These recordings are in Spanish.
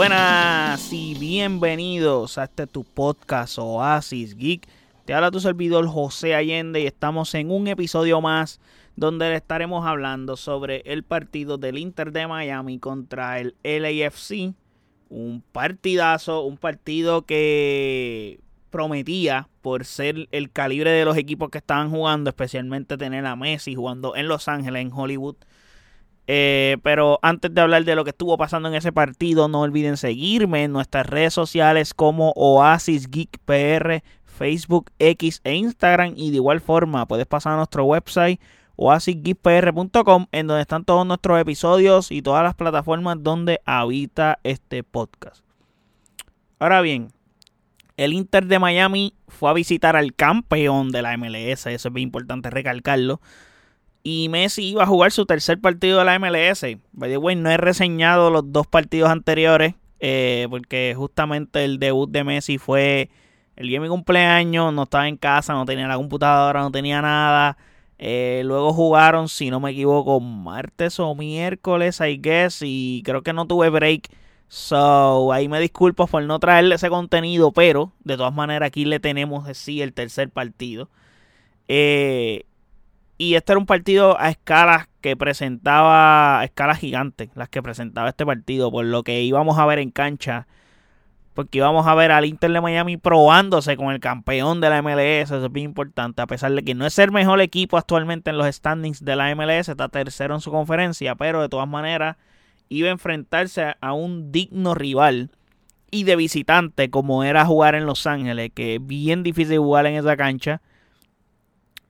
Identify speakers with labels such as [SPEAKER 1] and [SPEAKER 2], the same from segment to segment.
[SPEAKER 1] Buenas y bienvenidos a este tu podcast Oasis Geek. Te habla tu servidor José Allende y estamos en un episodio más donde estaremos hablando sobre el partido del Inter de Miami contra el LAFC. Un partidazo, un partido que prometía por ser el calibre de los equipos que estaban jugando, especialmente tener a Messi jugando en Los Ángeles, en Hollywood. Eh, pero antes de hablar de lo que estuvo pasando en ese partido, no olviden seguirme en nuestras redes sociales como Oasis Geek PR, Facebook, X e Instagram. Y de igual forma, puedes pasar a nuestro website oasisgeekpr.com en donde están todos nuestros episodios y todas las plataformas donde habita este podcast. Ahora bien, el Inter de Miami fue a visitar al campeón de la MLS, eso es bien importante recalcarlo. Y Messi iba a jugar su tercer partido de la MLS. By the way, no he reseñado los dos partidos anteriores, eh, porque justamente el debut de Messi fue el día de mi cumpleaños, no estaba en casa, no tenía la computadora, no tenía nada. Eh, luego jugaron, si no me equivoco, martes o miércoles, I guess, y creo que no tuve break So, ahí me disculpo por no traerle ese contenido, pero de todas maneras aquí le tenemos sí el tercer partido. Eh, y este era un partido a escalas que presentaba, a escalas gigantes, las que presentaba este partido, por lo que íbamos a ver en cancha. Porque íbamos a ver al Inter de Miami probándose con el campeón de la MLS, eso es bien importante, a pesar de que no es el mejor equipo actualmente en los standings de la MLS, está tercero en su conferencia, pero de todas maneras iba a enfrentarse a un digno rival y de visitante como era jugar en Los Ángeles, que es bien difícil jugar en esa cancha.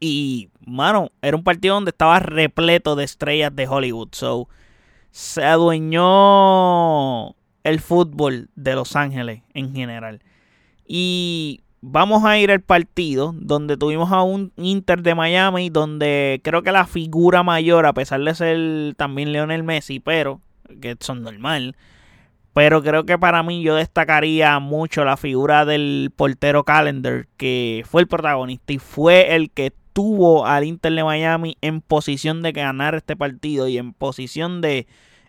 [SPEAKER 1] Y, mano, era un partido donde estaba repleto de estrellas de Hollywood. So, se adueñó el fútbol de Los Ángeles en general. Y vamos a ir al partido donde tuvimos a un Inter de Miami, donde creo que la figura mayor, a pesar de ser también Leonel Messi, pero que son normal. Pero creo que para mí yo destacaría mucho la figura del portero Calendar, que fue el protagonista y fue el que tuvo al Inter de Miami en posición de ganar este partido y en posición de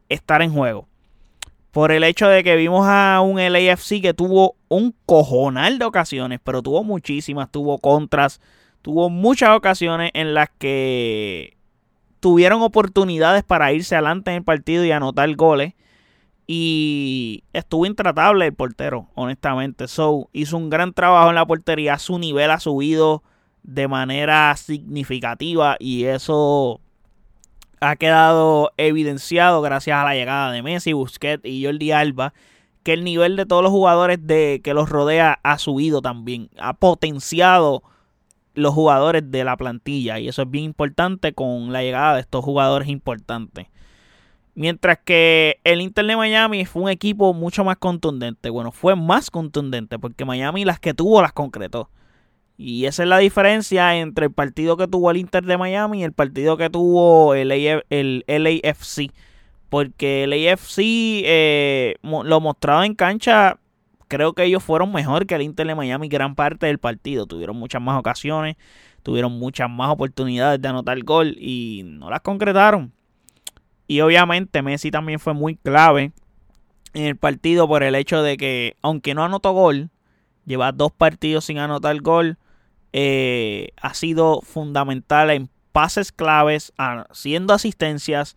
[SPEAKER 1] estar en juego. Por el hecho de que vimos a un LAFC que tuvo un cojonal de ocasiones, pero tuvo muchísimas, tuvo contras, tuvo muchas ocasiones en las que tuvieron oportunidades para irse adelante en el partido y anotar goles. Y estuvo intratable el portero, honestamente. So, hizo un gran trabajo en la portería. Su nivel ha subido de manera significativa y eso ha quedado evidenciado gracias a la llegada de Messi, Busquets y Jordi Alba, que el nivel de todos los jugadores de, que los rodea ha subido también, ha potenciado los jugadores de la plantilla y eso es bien importante con la llegada de estos jugadores importantes. Mientras que el Inter de Miami fue un equipo mucho más contundente. Bueno, fue más contundente porque Miami las que tuvo las concretó. Y esa es la diferencia entre el partido que tuvo el Inter de Miami y el partido que tuvo el, el LAFC. Porque el AFC eh, lo mostraba en cancha creo que ellos fueron mejor que el Inter de Miami gran parte del partido. Tuvieron muchas más ocasiones, tuvieron muchas más oportunidades de anotar gol y no las concretaron. Y obviamente Messi también fue muy clave en el partido por el hecho de que, aunque no anotó gol, lleva dos partidos sin anotar gol, eh, ha sido fundamental en pases claves, haciendo asistencias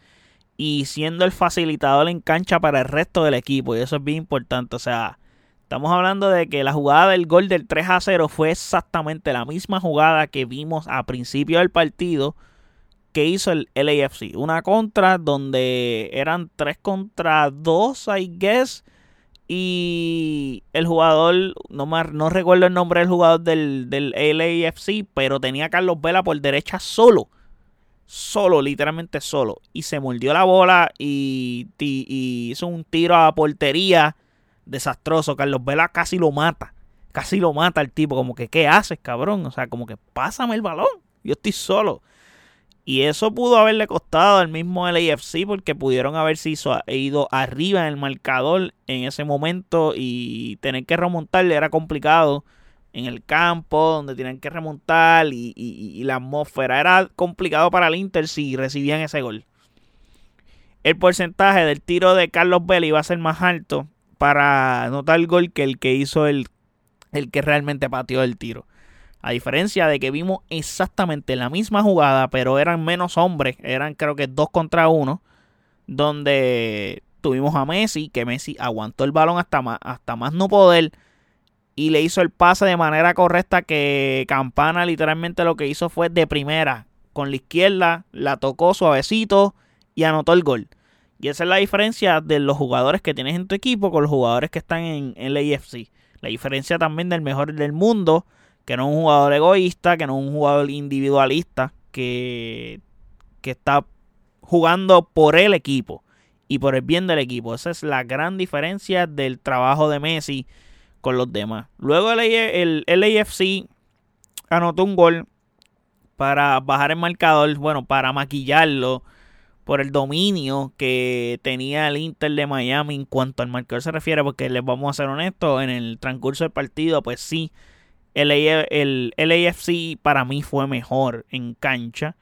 [SPEAKER 1] y siendo el facilitador en cancha para el resto del equipo. Y eso es bien importante. O sea, Estamos hablando de que la jugada del gol del 3 a 0 fue exactamente la misma jugada que vimos a principio del partido que hizo el LAFC. Una contra donde eran 3 contra 2, I guess. Y el jugador, no, no recuerdo el nombre del jugador del, del LAFC, pero tenía a Carlos Vela por derecha solo. Solo, literalmente solo. Y se mordió la bola y, y hizo un tiro a portería desastroso. Carlos Vela casi lo mata. Casi lo mata el tipo. Como que, ¿qué haces, cabrón? O sea, como que pásame el balón. Yo estoy solo. Y eso pudo haberle costado al mismo LAFC porque pudieron haberse ido arriba en el marcador en ese momento y tener que remontarle era complicado en el campo donde tienen que remontar y, y, la atmósfera era complicado para el Inter si recibían ese gol. El porcentaje del tiro de Carlos Vela iba a ser más alto para anotar el gol que el que hizo el, el que realmente pateó el tiro. A diferencia de que vimos exactamente la misma jugada, pero eran menos hombres, eran creo que dos contra uno, donde tuvimos a Messi, que Messi aguantó el balón hasta más, hasta más no poder y le hizo el pase de manera correcta que Campana literalmente lo que hizo fue de primera, con la izquierda, la tocó suavecito y anotó el gol. Y esa es la diferencia de los jugadores que tienes en tu equipo con los jugadores que están en, el AFC. La diferencia también del mejor del mundo, que no es un jugador egoísta, que no es un jugador individualista, que, que está jugando por el equipo y por el bien del equipo. Esa es la gran diferencia del trabajo de Messi con los demás. Luego el, el, AFC anotó un gol para bajar el marcador, bueno, para maquillarlo por el dominio que tenía el Inter de Miami en cuanto al marcador se refiere, porque les vamos a ser honestos, en el transcurso del partido, pues sí, el, el, el AFC para mí fue mejor en cancha.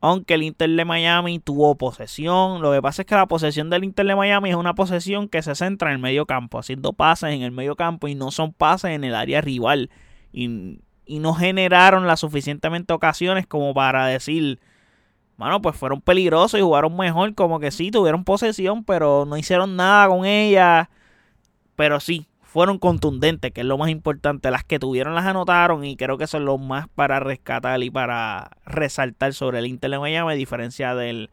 [SPEAKER 1] Aunque el Inter de Miami tuvo posesión. Lo que pasa es que la posesión del Inter de Miami es una posesión que se centra en el medio campo, haciendo pases en el medio campo y no son pases en el área rival. Y, y no generaron las suficientemente ocasiones como para decir, bueno, pues fueron peligrosos y jugaron mejor. Como que sí, tuvieron posesión, pero no hicieron nada con ella. Pero sí, fueron contundentes, que es lo más importante. Las que tuvieron las anotaron y creo que son lo más para rescatar y para resaltar sobre el Inter de Miami, a diferencia del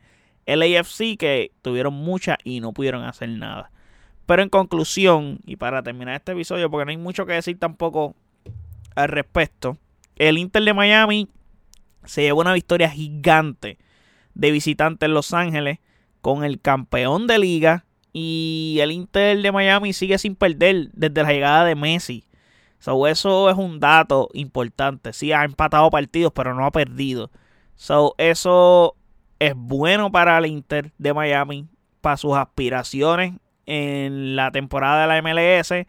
[SPEAKER 1] LAFC que tuvieron muchas y no pudieron hacer nada. Pero en conclusión, y para terminar este episodio, porque no hay mucho que decir tampoco al respecto, el Inter de Miami se llevó una victoria gigante de visitante en Los Ángeles con el campeón de liga y el Inter de Miami sigue sin perder desde la llegada de Messi. So, eso es un dato importante. Sí, ha empatado partidos, pero no ha perdido. So, eso es bueno para el Inter de Miami, para sus aspiraciones en la temporada de la MLS.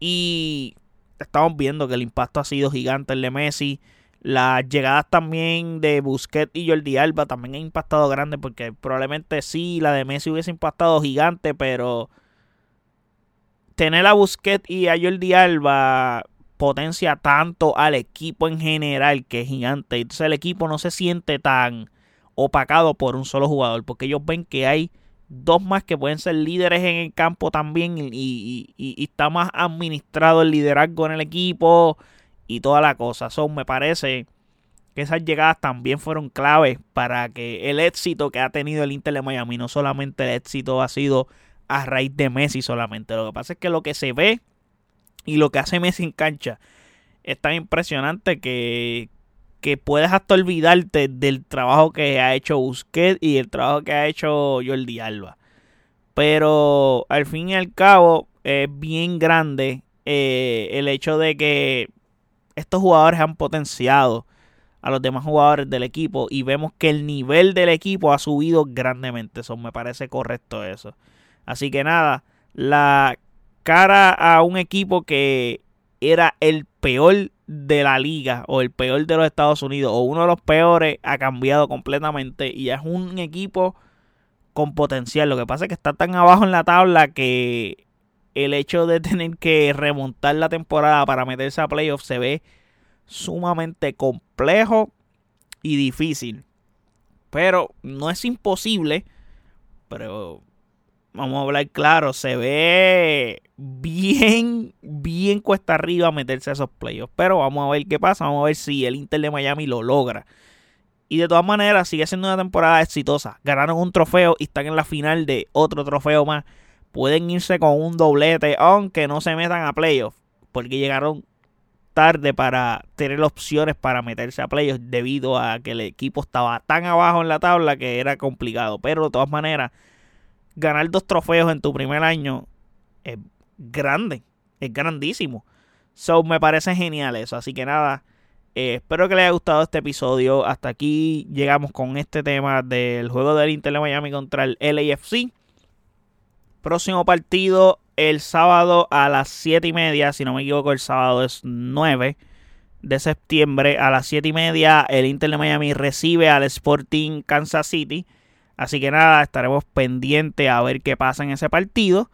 [SPEAKER 1] Y estamos viendo que el impacto ha sido gigante el de Messi. Las llegadas también de Busquets y Jordi Alba también han impactado grande porque probablemente sí, la de Messi hubiese impactado gigante, pero tener a Busquets y a Jordi Alba potencia tanto al equipo en general que es gigante. Entonces el equipo no se siente tan opacado por un solo jugador porque ellos ven que hay dos más que pueden ser líderes en el campo también y, y está más administrado el liderazgo en el equipo y toda la cosa. Son, me parece que esas llegadas también fueron claves para que el éxito que ha tenido el Inter de Miami, no solamente el éxito ha sido a raíz de Messi solamente. Lo que pasa es que lo que se ve y lo que hace Messi en cancha es tan impresionante que, que puedes hasta olvidarte del trabajo que ha hecho Busquets y el trabajo que ha hecho Jordi Alba. Pero al fin y al cabo es bien grande eh, el hecho de que estos jugadores han potenciado a los demás jugadores del equipo y vemos que el nivel del equipo ha subido grandemente. Eso me parece correcto eso. Así que nada, la cara a un equipo que era el peor de la liga o el peor de los Estados Unidos o uno de los peores ha cambiado completamente y es un equipo con potencial. Lo que pasa es que está tan abajo en la tabla que el hecho de tener que remontar la temporada para meterse a playoffs se ve sumamente complejo y difícil. Pero no es imposible. Pero vamos a hablar claro, se ve bien, bien cuesta arriba meterse a esos playoffs. Pero vamos a ver qué pasa, vamos a ver si el Inter de Miami lo logra. Y de todas maneras, sigue siendo una temporada exitosa. Ganaron un trofeo y están en la final de otro trofeo más pueden irse con un doblete, aunque no se metan a playoffs, porque llegaron tarde para tener opciones para meterse a playoffs debido a que el equipo estaba tan abajo en la tabla que era complicado. Pero de todas maneras, ganar dos trofeos en tu primer año es grande, es grandísimo. So me parece genial eso. Así que nada, eh, espero que les haya gustado este episodio. Hasta aquí llegamos con este tema del juego del Inter de Miami contra el LAFC. Próximo partido el sábado a las 7 y media. Si no me equivoco, el sábado es 9 de septiembre a las 7 y media. El Inter de Miami recibe al Sporting Kansas City. Así que nada, estaremos pendientes a ver qué pasa en ese partido.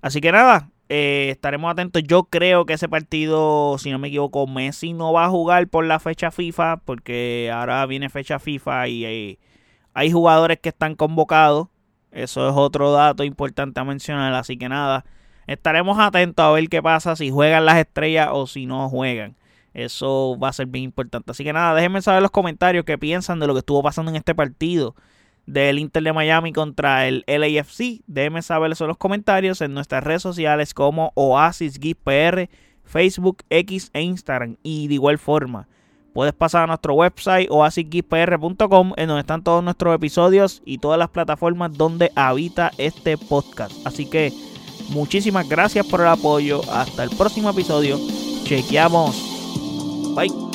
[SPEAKER 1] Así que nada, eh, estaremos atentos. Yo creo que ese partido, si no me equivoco, Messi no va a jugar por la fecha FIFA, porque ahora viene fecha FIFA y hay, hay jugadores que están convocados. Eso es otro dato importante a mencionar. Así que nada, estaremos atentos a ver qué pasa si juegan las estrellas o si no juegan. Eso va a ser bien importante. Así que nada, déjenme saber en los comentarios qué piensan de lo que estuvo pasando en este partido del Inter de Miami contra el LAFC. Déjenme saber eso en los comentarios en nuestras redes sociales como Oasis PR, Facebook, X e Instagram. Y de igual forma, puedes pasar a nuestro website oasisgeekpr.com en donde están todos nuestros episodios y todas las plataformas donde habita este podcast. Así que muchísimas gracias por el apoyo. Hasta el próximo episodio. Chequeamos. Bye.